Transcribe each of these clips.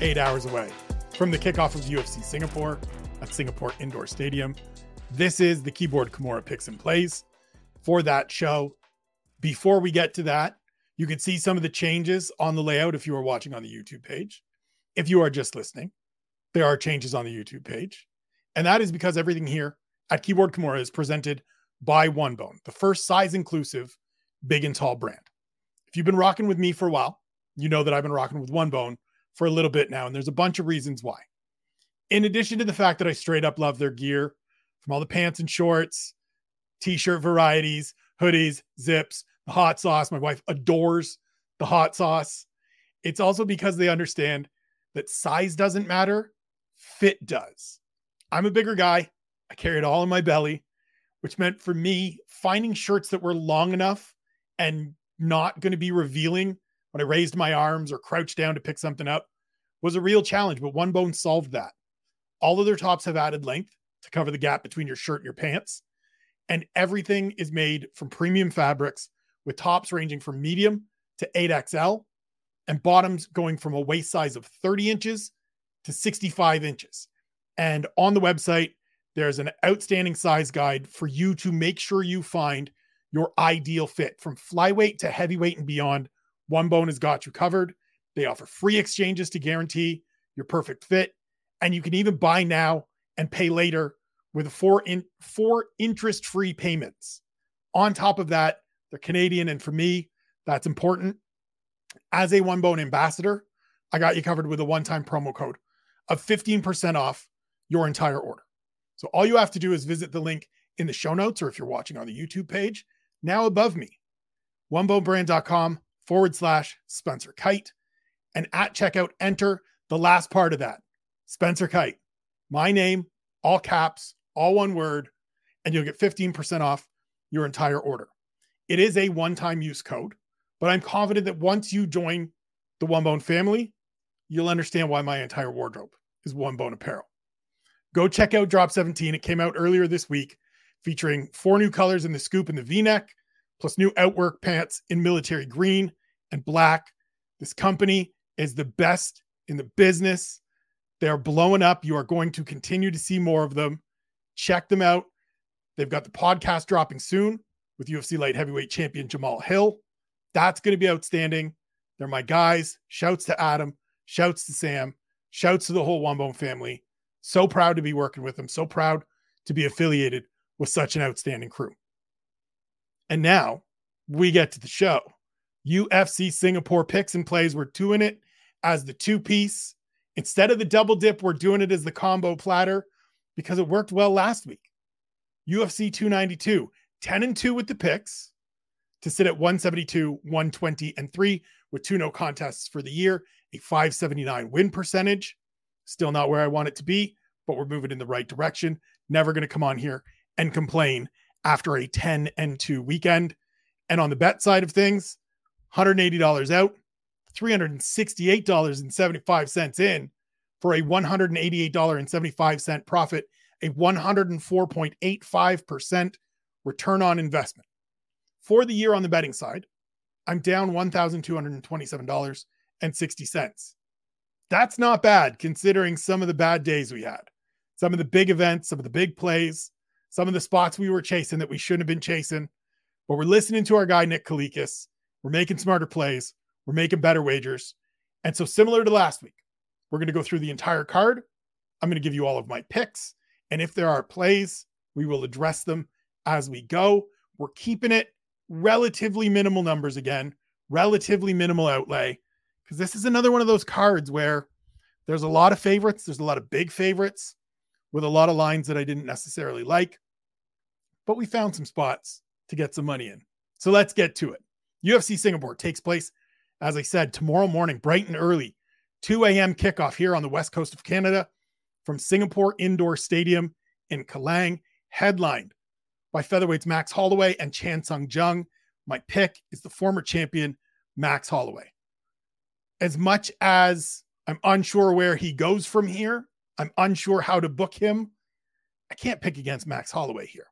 eight hours away from the kickoff of UFC Singapore at Singapore Indoor Stadium. This is the Keyboard Kimura Picks and Plays for that show. Before we get to that, you can see some of the changes on the layout if you are watching on the YouTube page. If you are just listening, there are changes on the YouTube page. And that is because everything here at Keyboard Kimura is presented by One Bone, the first size inclusive big and tall brand. If you've been rocking with me for a while, you know that I've been rocking with One Bone for a little bit now, and there's a bunch of reasons why. In addition to the fact that I straight up love their gear, from all the pants and shorts, t-shirt varieties, hoodies, zips, the hot sauce. My wife adores the hot sauce. It's also because they understand that size doesn't matter, fit does. I'm a bigger guy. I carry it all in my belly, which meant for me finding shirts that were long enough and not going to be revealing when I raised my arms or crouched down to pick something up was a real challenge, but One Bone solved that. All of their tops have added length to cover the gap between your shirt and your pants. And everything is made from premium fabrics with tops ranging from medium to 8XL and bottoms going from a waist size of 30 inches to 65 inches. And on the website, there's an outstanding size guide for you to make sure you find your ideal fit from flyweight to heavyweight and beyond. One Bone has got you covered. They offer free exchanges to guarantee your perfect fit. And you can even buy now and pay later with four in four interest-free payments. On top of that, they're Canadian, and for me, that's important. As a One Bone ambassador, I got you covered with a one-time promo code of 15% off your entire order. So all you have to do is visit the link in the show notes, or if you're watching on the YouTube page, now above me, onebonebrand.com forward slash Spencer Kyte. And at checkout, enter the last part of that Spencer Kyte, my name, all caps, all one word, and you'll get 15% off your entire order. It is a one time use code, but I'm confident that once you join the One Bone family, you'll understand why my entire wardrobe is One Bone apparel. Go check out Drop 17. It came out earlier this week, featuring four new colors in the scoop and the v neck, plus new outwork pants in military green and black. This company is the best in the business. They're blowing up. You are going to continue to see more of them. Check them out. They've got the podcast dropping soon with UFC light heavyweight champion Jamahal Hill. That's going to be outstanding. They're my guys. Shouts to Adam. Shouts to Sam. Shouts to the whole One Bone family. So proud to be working with them. So proud to be affiliated with such an outstanding crew. And now we get to the show. UFC Singapore picks and plays. We're doing it as the two piece. Instead of the double dip, we're doing it as the combo platter because it worked well last week. UFC 292, 10 and 2 with the picks to sit at 172, 120, and 3 with two no contests for the year, a 579 win percentage. Still not where I want it to be, but we're moving in the right direction. Never going to come on here and complain after a 10 and 2 weekend. And on the bet side of things, $180 out, $368.75 in for a $188.75 profit, a 104.85% return on investment. For the year on the betting side, I'm down $1,227.60. That's not bad considering some of the bad days we had, some of the big events, some of the big plays, some of the spots we were chasing that we shouldn't have been chasing. But we're listening to our guy, Nick Kalikas. We're making smarter plays, we're making better wagers. And so, similar to last week, we're going to go through the entire card. I'm going to give you all of my picks. And if there are plays, we will address them as we go. We're keeping it relatively minimal numbers again, relatively minimal outlay, because this is another one of those cards where there's a lot of favorites. There's a lot of big favorites with a lot of lines that I didn't necessarily like, but we found some spots to get some money in. So let's get to it. UFC Singapore takes place, as I said, tomorrow morning, bright and early. 2 a.m. kickoff here on the west coast of Canada from Singapore Indoor Stadium in Kallang, headlined by featherweights Max Holloway and Chan Sung Jung. My pick is the former champion, Max Holloway. As much as I'm unsure where he goes from here, I'm unsure how to book him. I can't pick against Max Holloway here.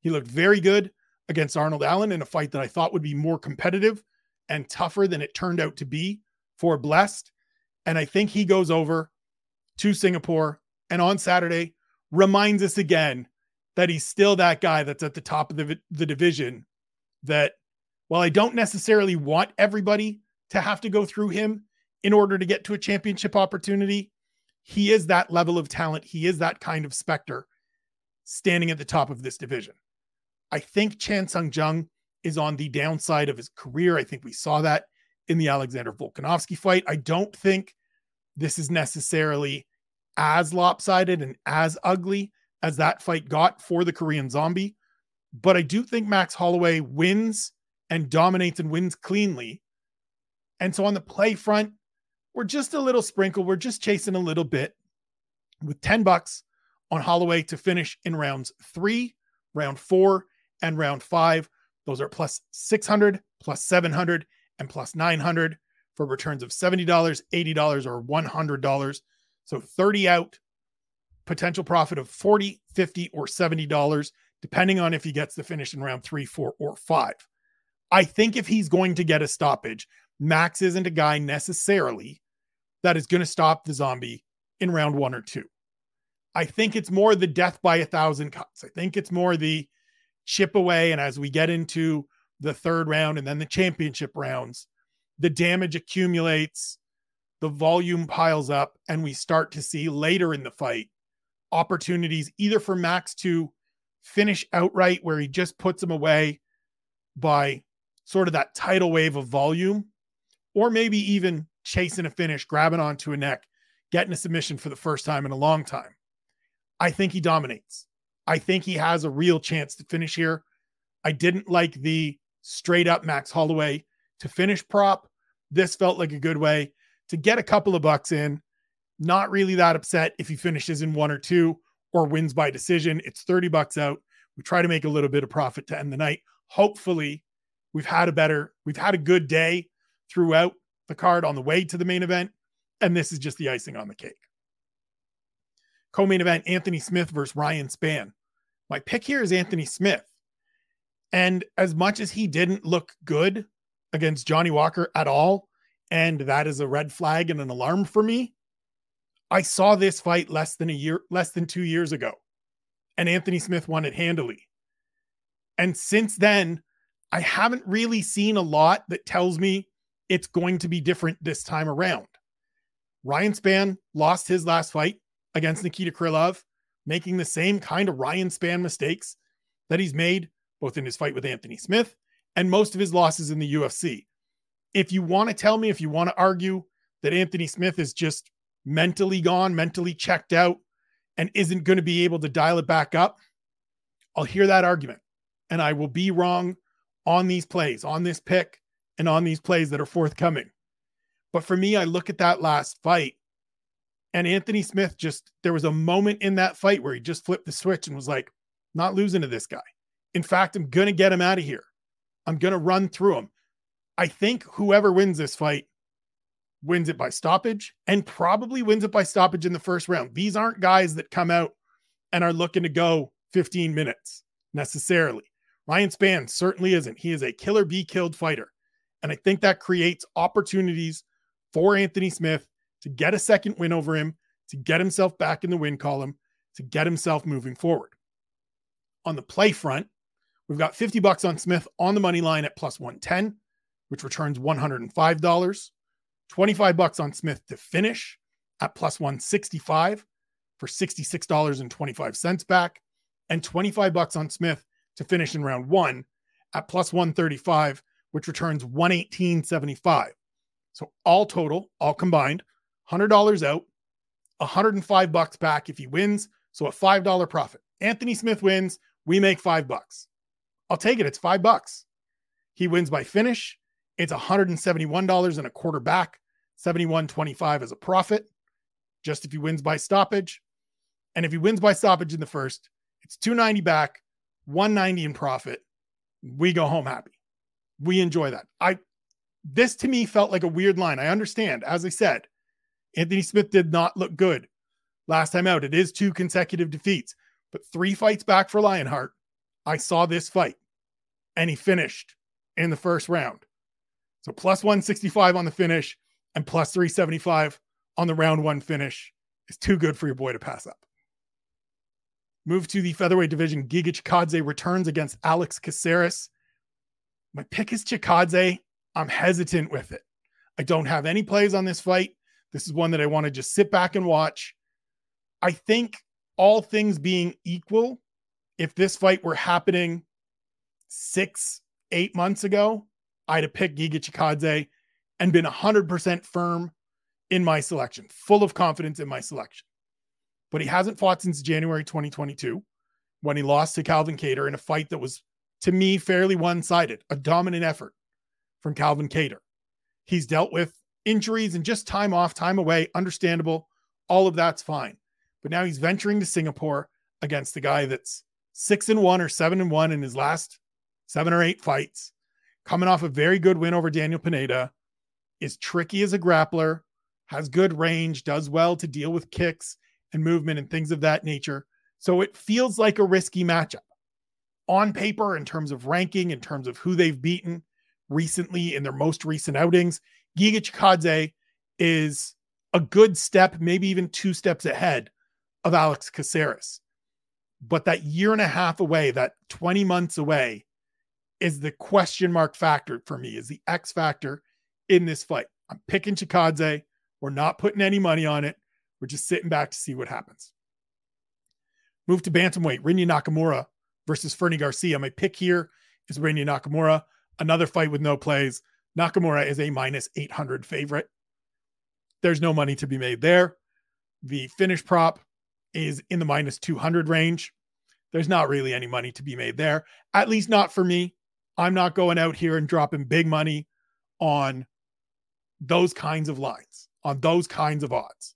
He looked very good against Arnold Allen in a fight that I thought would be more competitive and tougher than it turned out to be for Blessed. And I think he goes over to Singapore and on Saturday reminds us again that he's still that guy that's at the top of the, the division. That while I don't necessarily want everybody to have to go through him in order to get to a championship opportunity, he is that level of talent. He is that kind of specter standing at the top of this division. I think Chan Sung Jung is on the downside of his career. I think we saw that in the Alexander Volkanovski fight. I don't think this is necessarily as lopsided and as ugly as that fight got for the Korean zombie. But I do think Max Holloway wins and dominates and wins cleanly. And so on the play front, we're just a little sprinkle. We're just chasing a little bit with 10 bucks on Holloway to finish in rounds three, round four, and round five. Those are plus 600, plus 700, and plus 900 for returns of $70, $80, or $100. So 30 out, potential profit of 40, 50, or $70, depending on if he gets the finish in round three, four, or five. I think if he's going to get a stoppage, Max isn't a guy necessarily that is going to stop the zombie in round one or two. I think it's more the death by a thousand cuts. I think it's more the chip away. And as we get into the third round and then the championship rounds, the damage accumulates, the volume piles up, and we start to see later in the fight opportunities either for Max to finish outright where he just puts him away by sort of that tidal wave of volume, or maybe even chasing a finish, grabbing onto a neck, getting a submission for the first time in a long time. I think he dominates. I think he has a real chance to finish here. I didn't like the straight up Max Holloway to finish prop. This felt like a good way to get a couple of bucks in. Not really that upset if he finishes in one or two or wins by decision. It's 30 bucks out. We try to make a little bit of profit to end the night. Hopefully, we've had a better, we've had a good day throughout the card on the way to the main event. And this is just the icing on the cake. Co main event Anthony Smith versus Ryan Spann. My pick here is Anthony Smith. And as much as he didn't look good against Johnny Walker at all, and that is a red flag and an alarm for me, I saw this fight less than a year, less than two years ago, and Anthony Smith won it handily. And since then, I haven't really seen a lot that tells me it's going to be different this time around. Ryan Spann lost his last fight against Nikita Krylov making the same kind of Ryan Spann mistakes that he's made both in his fight with Anthony Smith and most of his losses in the UFC. If you want to tell me, if you want to argue that Anthony Smith is just mentally gone, mentally checked out, and isn't going to be able to dial it back up, I'll hear that argument. And I will be wrong on these plays, on this pick, and on these plays that are forthcoming. But for me, I look at that last fight and Anthony Smith just, there was a moment in that fight where he just flipped the switch and was like, not losing to this guy. In fact, I'm going to get him out of here. I'm going to run through him. I think whoever wins this fight wins it by stoppage and probably wins it by stoppage in the first round. These aren't guys that come out and are looking to go 15 minutes necessarily. Ryan Spann certainly isn't. He is a killer be killed fighter. And I think that creates opportunities for Anthony Smith to get a second win over him, to get himself back in the win column, to get himself moving forward. On the play front, we've got 50 bucks on Smith on the money line at plus 110, which returns $105. 25 bucks on Smith to finish at plus 165 for $66.25 back, and 25 bucks on Smith to finish in round one at plus 135, which returns 118.75. So all total, all combined, $100 out, 105 bucks back if he wins. So a $5 profit. Anthony Smith wins, we make 5 bucks. I'll take it. It's 5 bucks. He wins by finish. It's $171 and a quarter back, 71.25 as a profit. Just if he wins by stoppage. And if he wins by stoppage in the first, it's 290 back, 190 in profit. We go home happy. We enjoy that. I this to me felt like a weird line. I understand. As I said, Anthony Smith did not look good last time out. It is two consecutive defeats, but three fights back for Lionheart. I saw this fight. and he finished in the first round. So plus 165 on the finish and plus 375 on the round one finish is too good for your boy to pass up. Move to the featherweight division. Giga Chikadze returns against Alex Caceres. My pick is Chikadze. I'm hesitant with it. I don't have any plays on this fight. This is one that I want to just sit back and watch. I think all things being equal, if this fight were happening six, eight months ago, I'd have picked Giga Chikadze and been 100% firm in my selection, full of confidence in my selection. But he hasn't fought since January 2022 when he lost to Calvin Kattar in a fight that was, to me, fairly one sided, a dominant effort from Calvin Kattar. He's dealt with injuries and just time off, time away, understandable. All of that's fine. But now he's venturing to Singapore against the guy that's six and one or seven and one in his last seven or eight fights, coming off a very good win over Daniel Pineda, is tricky as a grappler, has good range, does well to deal with kicks and movement and things of that nature. So it feels like a risky matchup on paper in terms of ranking, in terms of who they've beaten recently in their most recent outings. Giga Chikadze is a good step, maybe even two steps ahead of Alex Caceres. But that year and a half away, that 20 months away, is the question mark factor for me, is the X factor in this fight. I'm picking Chikadze. We're not putting any money on it. We're just sitting back to see what happens. Move to bantamweight, Rinya Nakamura versus Fernie Garcia. My pick here is Rinya Nakamura. Another fight with no plays. Nakamura is a minus 800 favorite. There's no money to be made there. The finish prop is in the minus 200 range. There's not really any money to be made there, at least not for me. I'm not going out here and dropping big money on those kinds of lines, on those kinds of odds.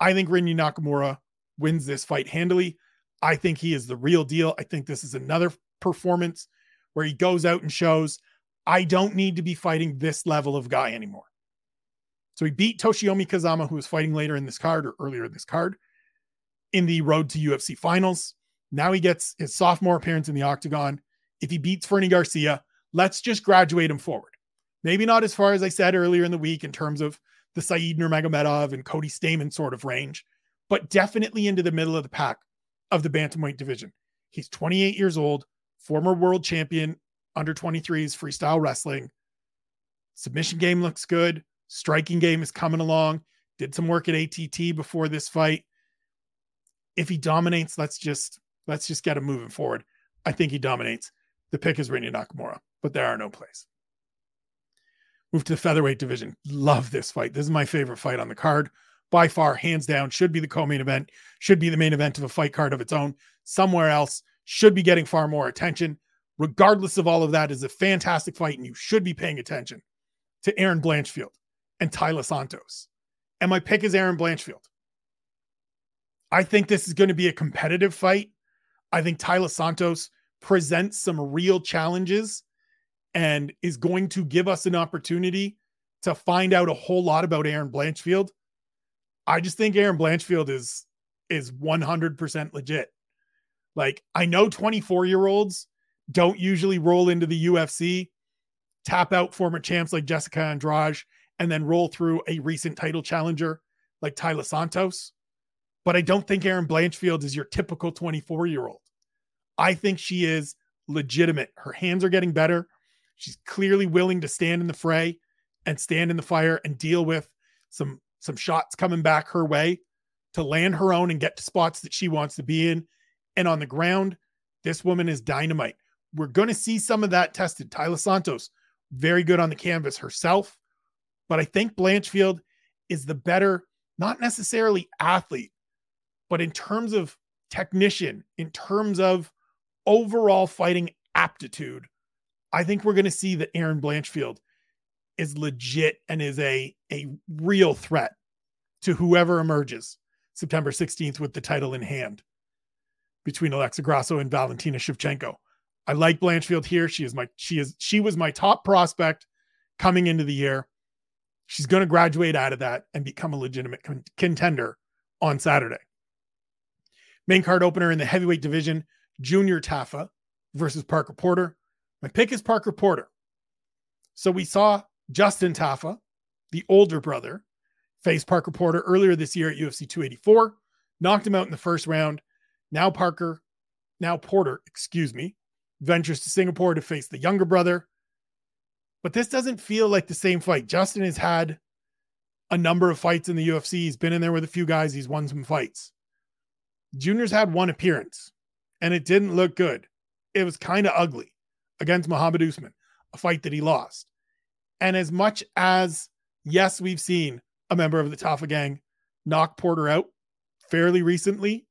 I think Rinya Nakamura wins this fight handily. I think he is the real deal. I think this is another performance where he goes out and shows I don't need to be fighting this level of guy anymore. So he beat Toshiomi Kazama, who was fighting later in this card or earlier in this card in the road to UFC finals. Now he gets his sophomore appearance in the octagon. If he beats Fernie Garcia, let's just graduate him forward. Maybe not as far as I said earlier in the week in terms of the Said Nurmagomedov and Cody Stamann sort of range, but definitely into the middle of the pack of the bantamweight division. He's 28 years old, former world champion under 23s freestyle wrestling. Submission game looks good. Striking game is coming along. Did some work at ATT before this fight. If he dominates, let's just let's just get him moving forward. I think he dominates. The pick is Rinya Nakamura, but there are no plays. Move to the featherweight division. Love this fight. This is my favorite fight on the card. By far, hands down, should be the co main event, should be the main event of a fight card of its own. Somewhere else, should be getting far more attention. Regardless of all of that, is a fantastic fight, and you should be paying attention to Erin Blanchfield and Taila Santos. And my pick is Erin Blanchfield. I think this is going to be a competitive fight. I think Taila Santos presents some real challenges and is going to give us an opportunity to find out a whole lot about Erin Blanchfield. I just think Erin Blanchfield is is 100% legit. Like I know 24-year-olds don't usually roll into the UFC, tap out former champs like Jessica Andrade and then roll through a recent title challenger like Taila Santos. But I don't think Erin Blanchfield is your typical 24-year-old. I think she is legitimate. Her hands are getting better. She's clearly willing to stand in the fray and stand in the fire and deal with some some shots coming back her way to land her own and get to spots that she wants to be in. And on the ground, this woman is dynamite. We're going to see some of that tested. Taila Santos, very good on the canvas herself. But I think Blanchfield is the better, not necessarily athlete, but in terms of technician, in terms of overall fighting aptitude, I think we're going to see that Erin Blanchfield is legit and is a a real threat to whoever emerges September 16th with the title in hand between Alexa Grasso and Valentina Shevchenko. I like Blanchfield here. She is my she is she was my top prospect coming into the year. She's going to graduate out of that and become a legitimate con- contender on Saturday. Main card opener in the heavyweight division, Junior Tafa versus Parker Porter. My pick is Parker Porter. So we saw Justin Tafa, the older brother, face Parker Porter earlier this year at UFC 284, knocked him out in the first round. Now Parker, now Porter, excuse me, ventures to Singapore to face the younger brother. But this doesn't feel like the same fight. Justin has had a number of fights in the UFC. He's been in there with a few guys. He's won some fights. Junior's had one appearance and it didn't look good. It was kind of ugly against Muhammad Usman, a fight that he lost. And as much as, yes, we've seen a member of the Tafa gang knock Porter out fairly recently,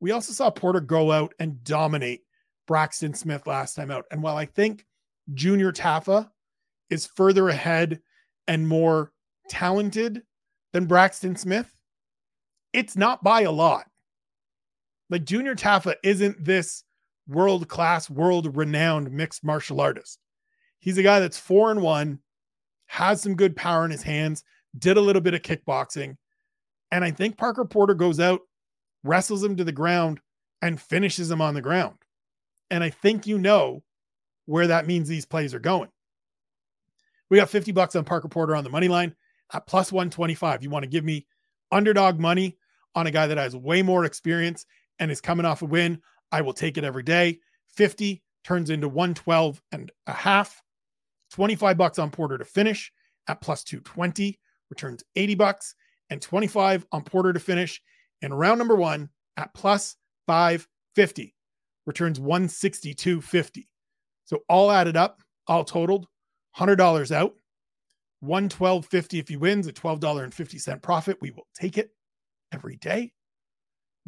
we also saw Porter go out and dominate Braxton Smith last time out. And while I think Junior Tafa is further ahead and more talented than Braxton Smith, it's not by a lot. Like Junior Tafa isn't this world class, world renowned mixed martial artist. He's a guy that's four and one, has some good power in his hands, did a little bit of kickboxing. And I think Parker Porter goes out, wrestles him to the ground, and finishes him on the ground. And I think you know where that means these plays are going. We got 50 bucks on Parker Porter on the money line at plus 125. You want to give me underdog money on a guy that has way more experience and is coming off a win, I will take it every day. 50 turns into 112 and a half. 25 bucks on Porter to finish at plus 220 returns 80 bucks and 25 on Porter to finish in round number 1 at plus 550 returns 162.50. So all added up, all totaled, $100 out. 112.50 if he wins, a $12.50 profit. We will take it every day.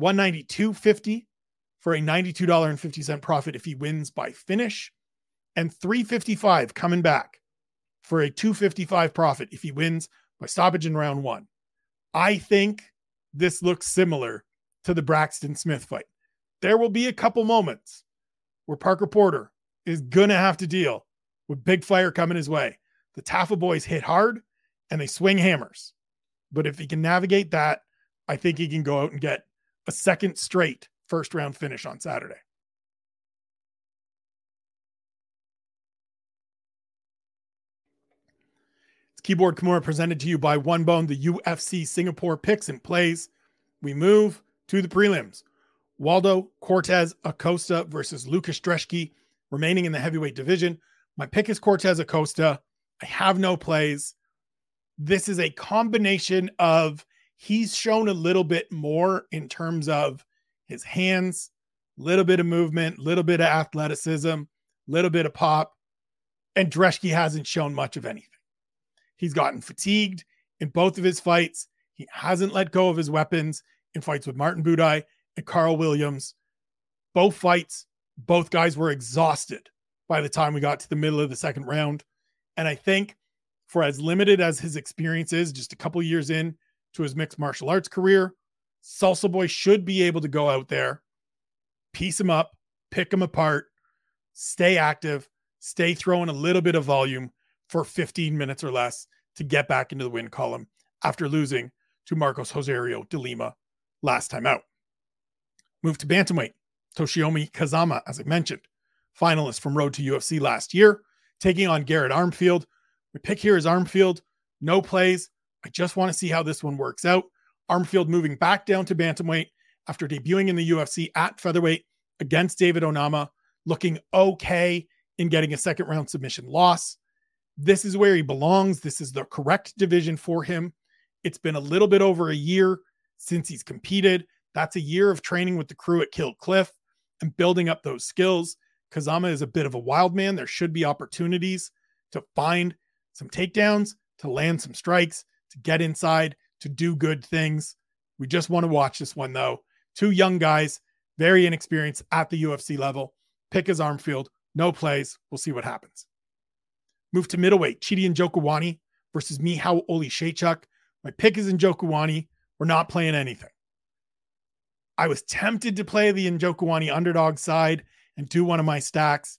192.50 for a $92.50 profit if he wins by finish, and 355 coming back for a 255 profit if he wins by stoppage in round one. I think this looks similar to the Braxton Smith fight. There will be a couple moments where Parker Porter is going to have to deal with big fire coming his way. The Tafa boys hit hard and they swing hammers. But if he can navigate that, I think he can go out and get a second straight first round finish on Saturday. It's Keyboard Kimura presented to you by One Bone, the UFC Singapore picks and plays. We move to the prelims. Waldo Cortes Acosta versus Lucas Brzeski, remaining in the heavyweight division. My pick is Cortes Acosta. I have no plays. This is a combination of he's shown a little bit more in terms of his hands, little bit of movement, little bit of athleticism, little bit of pop. And Brzeski hasn't shown much of anything. He's gotten fatigued in both of his fights. He hasn't let go of his weapons in fights with Martin Buday and Carl Williams. Both fights, both guys were exhausted by the time we got to the middle of the second round. And I think for as limited as his experience is, just a couple years in to his mixed martial arts career. Salsa Boy should be able to go out there, piece him up, pick him apart, stay active, stay throwing a little bit of volume for 15 minutes or less to get back into the win column after losing to Marcos Rogerio de Lima last time out. Move to bantamweight. Toshiomi Kazama, as I mentioned, finalist from Road to UFC last year, taking on Garrett Armfield. We pick here is Armfield, no plays, I just want to see how this one works out. Armfield moving back down to bantamweight after debuting in the UFC at featherweight against David Onama, looking okay in getting a second round submission loss. This is where he belongs. This is the correct division for him. It's been a little bit over a year since he's competed. That's a year of training with the crew at Kill Cliff and building up those skills. Kazama is a bit of a wild man. There should be opportunities to find some takedowns, to land some strikes, to get inside, to do good things. We just want to watch this one, though. Two young guys, very inexperienced at the UFC level. Pick his Armfield, no plays. We'll see what happens. Move to middleweight, Chidi and Njokuani versus Michał Oleksiejczuk. My pick is in Njokuani. We're not playing anything. I was tempted to play the Njokuani underdog side and do one of my stacks,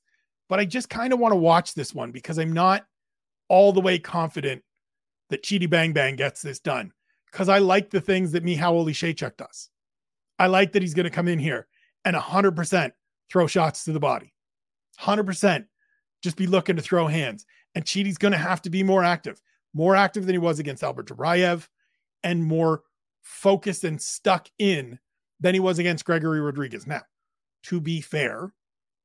but I just kind of want to watch this one because I'm not all the way confident that Chidi Bang Bang gets this done because I like the things that Michał Oleksiejczuk does. I like that he's going to come in here and 100% throw shots to the body. 100% just be looking to throw hands. And Chidi's going to have to be more active, more active than he was against Albert Duraev, and more focused and stuck in than he was against Gregory Rodrigues. Now, to be fair,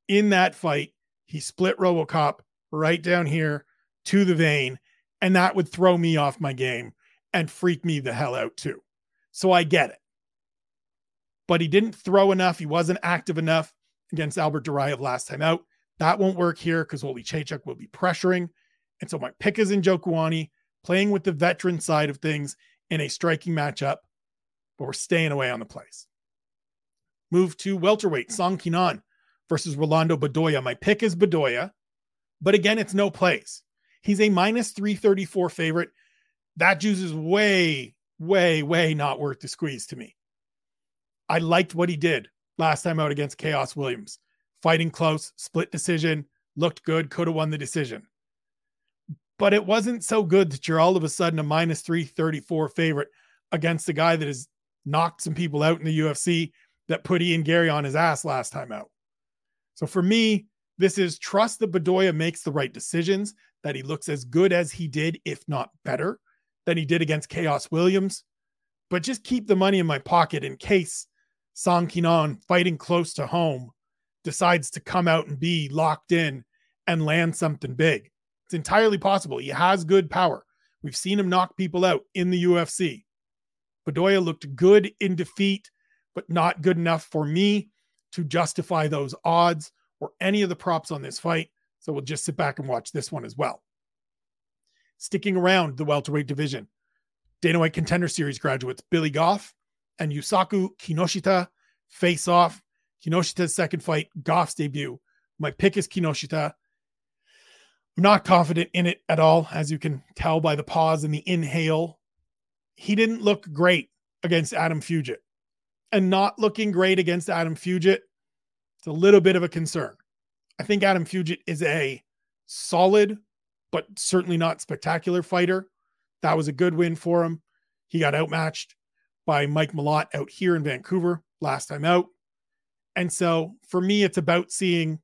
in that fight, he split Robocop right down here to the vein, and that would throw me off my game and freak me the hell out too. So I get it. But he didn't throw enough. He wasn't active enough against Albert Duraev last time out. That won't work here because Oleksiejczuk will be pressuring. And so my pick is Njokuani, playing with the veteran side of things in a striking matchup, but we're staying away on the place. Move to welterweight, Song Kenan versus Rolando Bedoya. My pick is Bedoya, but again, it's no place. He's a minus 334 favorite. That juice is way, way, way not worth the squeeze to me. I liked what he did last time out against Khaos Williams. Fighting close, split decision, looked good, could have won the decision. But it wasn't so good that you're all of a sudden a minus 334 favorite against a guy that has knocked some people out in the UFC that put Ian Garry on his ass last time out. So for me, this is trust that Bedoya makes the right decisions, that he looks as good as he did, if not better, than he did against Khaos Williams. But just keep the money in my pocket in case Song Kenan, fighting close to home, decides to come out and be locked in and land something big. It's entirely possible. He has good power. We've seen him knock people out in the UFC. Bedoya looked good in defeat, but not good enough for me to justify those odds or any of the props on this fight. So we'll just sit back and watch this one as well. Sticking around the welterweight division, Dana White Contender Series graduates Billy Goff and Yusaku Kinoshita face off. Kinoshita's second fight, Goff's debut. My pick is Kinoshita. I'm not confident in it at all, as you can tell by the pause and the inhale. He didn't look great against Adam Fugitt. And not looking great against Adam Fugitt, it's a little bit of a concern. I think Adam Fugitt is a solid, but certainly not spectacular fighter. That was a good win for him. He got outmatched by Mike Malott out here in Vancouver last time out. And so for me, it's about seeing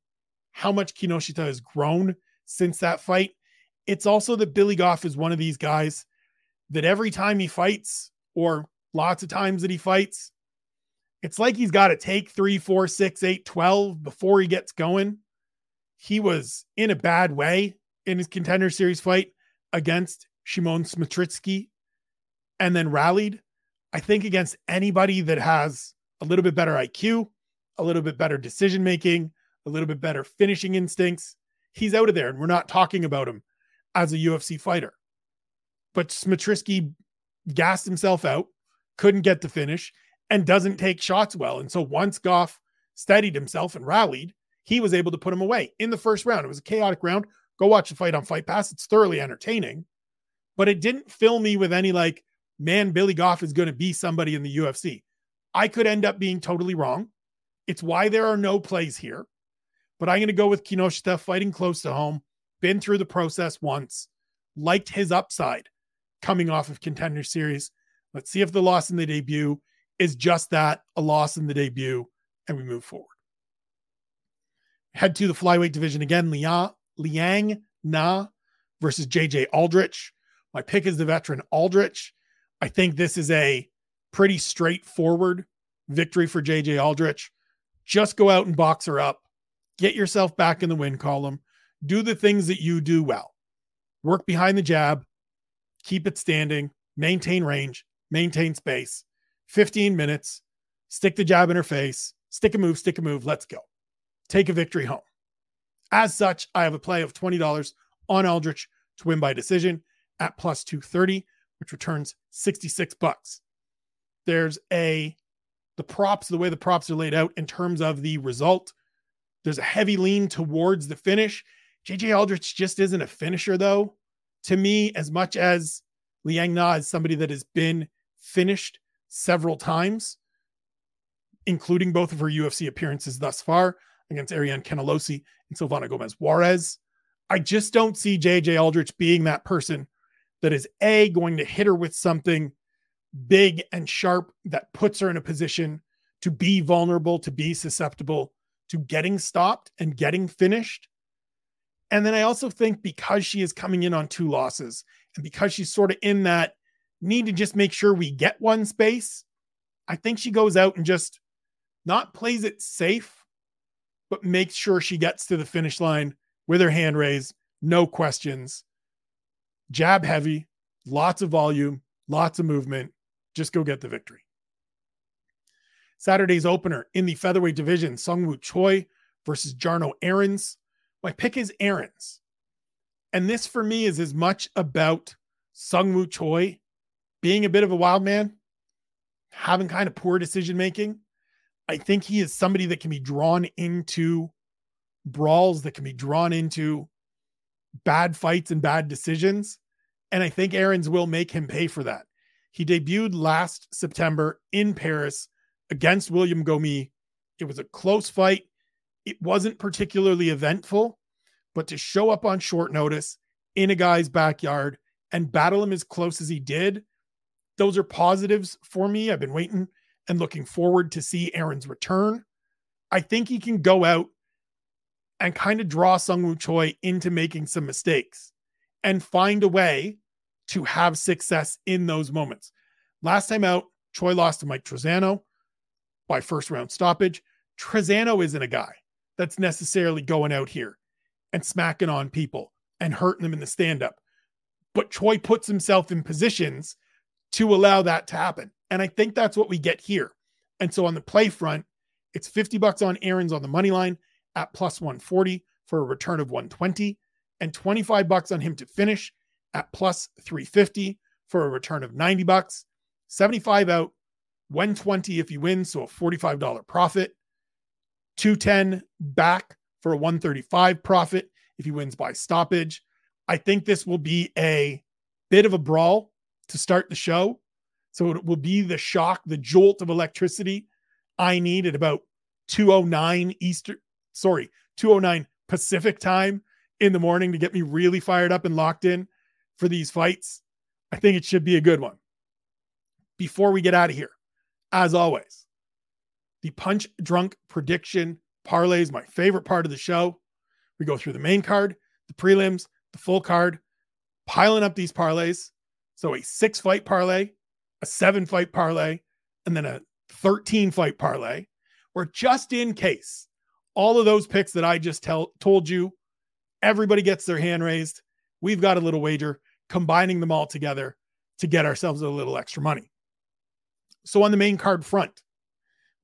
how much Kinoshita has grown since that fight. It's also that Billy Goff is one of these guys that every time he fights, or lots of times that he fights, it's like he's got to take three, four, six, eight, 12 before he gets going. He was in a bad way in his contender series fight against Shimon Smotritsky and then rallied. I think against anybody that has a little bit better IQ, a little bit better decision making, a little bit better finishing instincts, he's out of there. And we're not talking about him as a UFC fighter. But Smotritsky gassed himself out, couldn't get the finish, and doesn't take shots well. And so once Goff steadied himself and rallied, he was able to put him away in the first round. It was a chaotic round. Go watch the fight on Fight Pass. It's thoroughly entertaining, but it didn't fill me with any like man, Billy Goff is going to be somebody in the UFC. I could end up being totally wrong. It's why there are no plays here. But I'm going to go with Kinoshita fighting close to home, been through the process once, liked his upside coming off of contender series. Let's see if the loss in the debut is just that a loss in the debut, and we move forward. Head to the flyweight division again. Liang Na versus JJ Aldrich. My pick is the veteran Aldrich. I think this is a pretty straightforward victory for JJ Aldrich. Just go out and box her up, get yourself back in the win column, do the things that you do well. Work behind the jab, keep it standing, maintain range, maintain space. 15 minutes, stick the jab in her face, stick a move, stick a move, let's go. Take a victory home. As such, I have a play of $20 on Aldrich to win by decision at plus 230 which returns 66 bucks. There's a the props, the way the props are laid out in terms of the result. There's a heavy lean towards the finish. JJ Aldrich just isn't a finisher, though. To me, as much as Liang Na is somebody that has been finished several times, including both of her UFC appearances thus far against Ariane Carnelossi and Silvana Gomez Juarez. I just don't see JJ Aldrich being that person that is A, going to hit her with something big and sharp that puts her in a position to be vulnerable, to be susceptible to getting stopped and getting finished. And then I also think because she is coming in on two losses and because she's sort of in that need to just make sure we get one space, I think she goes out and just not plays it safe, but makes sure she gets to the finish line with her hand raised, no questions. Jab heavy, lots of volume, lots of movement. Just go get the victory. Saturday's opener in the featherweight division, Sungwoo Choi versus Jarno Errens. My pick is Errens. And this for me is as much about Sungwoo Choi being a bit of a wild man, having kind of poor decision making. I think he is somebody that can be drawn into brawls, that can be drawn into bad fights and bad decisions. And I think Errens will make him pay for that. He debuted last September in Paris against William Gomis. It was a close fight. It wasn't particularly eventful, but to show up on short notice in a guy's backyard and battle him as close as he did, those are positives for me. I've been waiting and looking forward to see Errens' return. I think he can go out and kind of draw Sung Sungwoo Choi into making some mistakes and find a way to have success in those moments. Last time out, Choi lost to Mike Trizano by first round stoppage. Trizano isn't a guy that's necessarily going out here and smacking on people and hurting them in the stand up. But Choi puts himself in positions to allow that to happen. And I think that's what we get here. And so on the play front, it's 50 bucks on Errens on the money line at plus 140 for a return of 120 and 25 bucks on him to finish at plus 350 for a return of 90 bucks. 75 out, 120 if you win, so a $45 profit. 210 back for a 135 profit if he wins by stoppage. I think this will be a bit of a brawl to start the show. So it will be the shock, the jolt of electricity I need at about 209 Eastern, sorry, 209 Pacific time in the morning to get me really fired up and locked in for these fights. I think it should be a good one. Before we get out of here, as always, the punch drunk prediction parlay is my favorite part of the show. We go through the main card, the prelims, the full card, piling up these parlays. So a six fight parlay, a seven fight parlay, and then a 13 fight parlay, where just in case all of those picks that I just tell, told you, everybody gets their hand raised. We've got a little wager, combining them all together to get ourselves a little extra money. So on the main card front,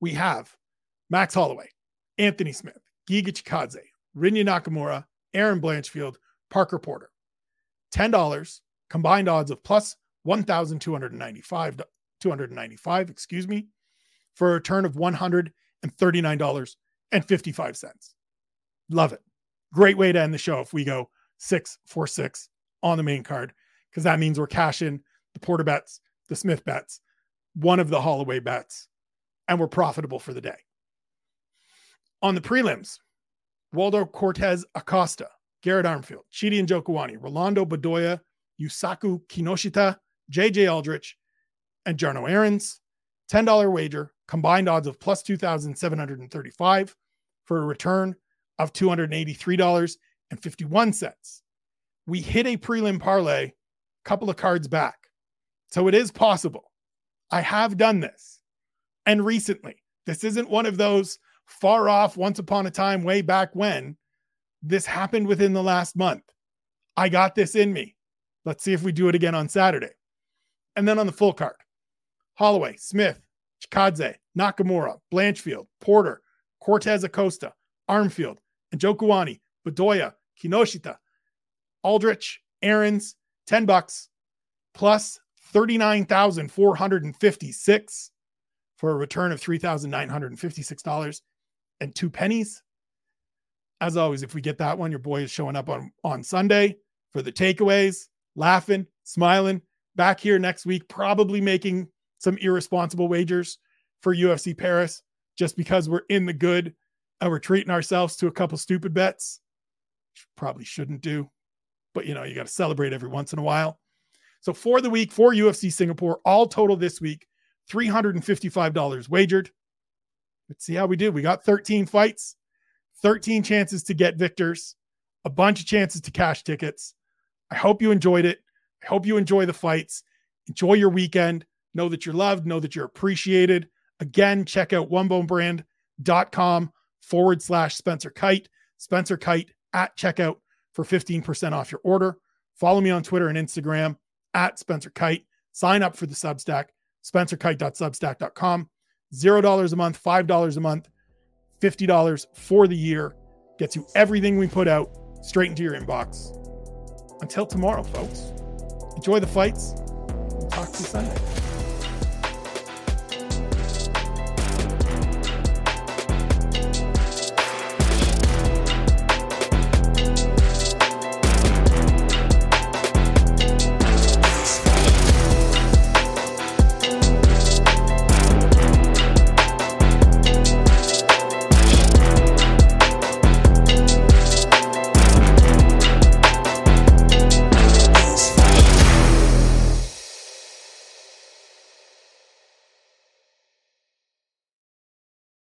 we have Max Holloway, Anthony Smith, Giga Chikadze, Rinya Nakamura, Erin Blanchfield, Parker Porter. $10 combined odds of plus 1,295, 295, excuse me, for a return of $139.55. Love it. Great way to end the show if we go six, four, six on the main card, because that means we're cashing the Porter bets, the Smith bets, one of the Holloway bets, and we're profitable for the day. On the prelims, Waldo Cortes Acosta, Garrett Armfield, Chidi Njokuani, Rolando Bedoya, Yusaku Kinoshita, JJ Aldrich, and Jarno Errens. $10 wager, combined odds of plus 2,735 for a return of $283.51. We hit a prelim parlay a couple of cards back. So it is possible. I have done this. And recently, this isn't one of those far off, once upon a time, way back when. This happened within the last month. I got this in me. Let's see if we do it again on Saturday. And then on the full card, Holloway, Smith, Chikadze, Nakamura, Blanchfield, Porter, Cortes Acosta, Armfield, and Njokuani, Bedoya, Kinoshita, Aldrich, Errens, 10 bucks, plus 39,456 for a return of $3,956 and two pennies. As always, if we get that one, your boy is showing up on, on Sunday for the takeaways, laughing, smiling, back here next week, probably making some irresponsible wagers for UFC Paris just because we're in the good and we're treating ourselves to a couple stupid bets. Probably shouldn't do, but you know, you got to celebrate every once in a while. So for the week for UFC Singapore, all total this week, $355 wagered. Let's see how we did. We got 13 fights, 13 chances to get victors. a bunch of chances to cash tickets. I hope you enjoyed it. I hope you enjoy the fights. Enjoy your weekend. Know that you're loved. Know that you're appreciated. Again, check out onebonebrand.com forward slash Spencer Kyte, Spencer Kyte at checkout for 15% off your order. Follow me on Twitter and Instagram at Spencer Kyte. Sign up for the Substack, spencerkyte.substack.com. $0 a month, $5 a month, $50 for the year. Gets you everything we put out straight into your inbox. Until tomorrow, folks. Enjoy the fights. We'll talk to you Sunday.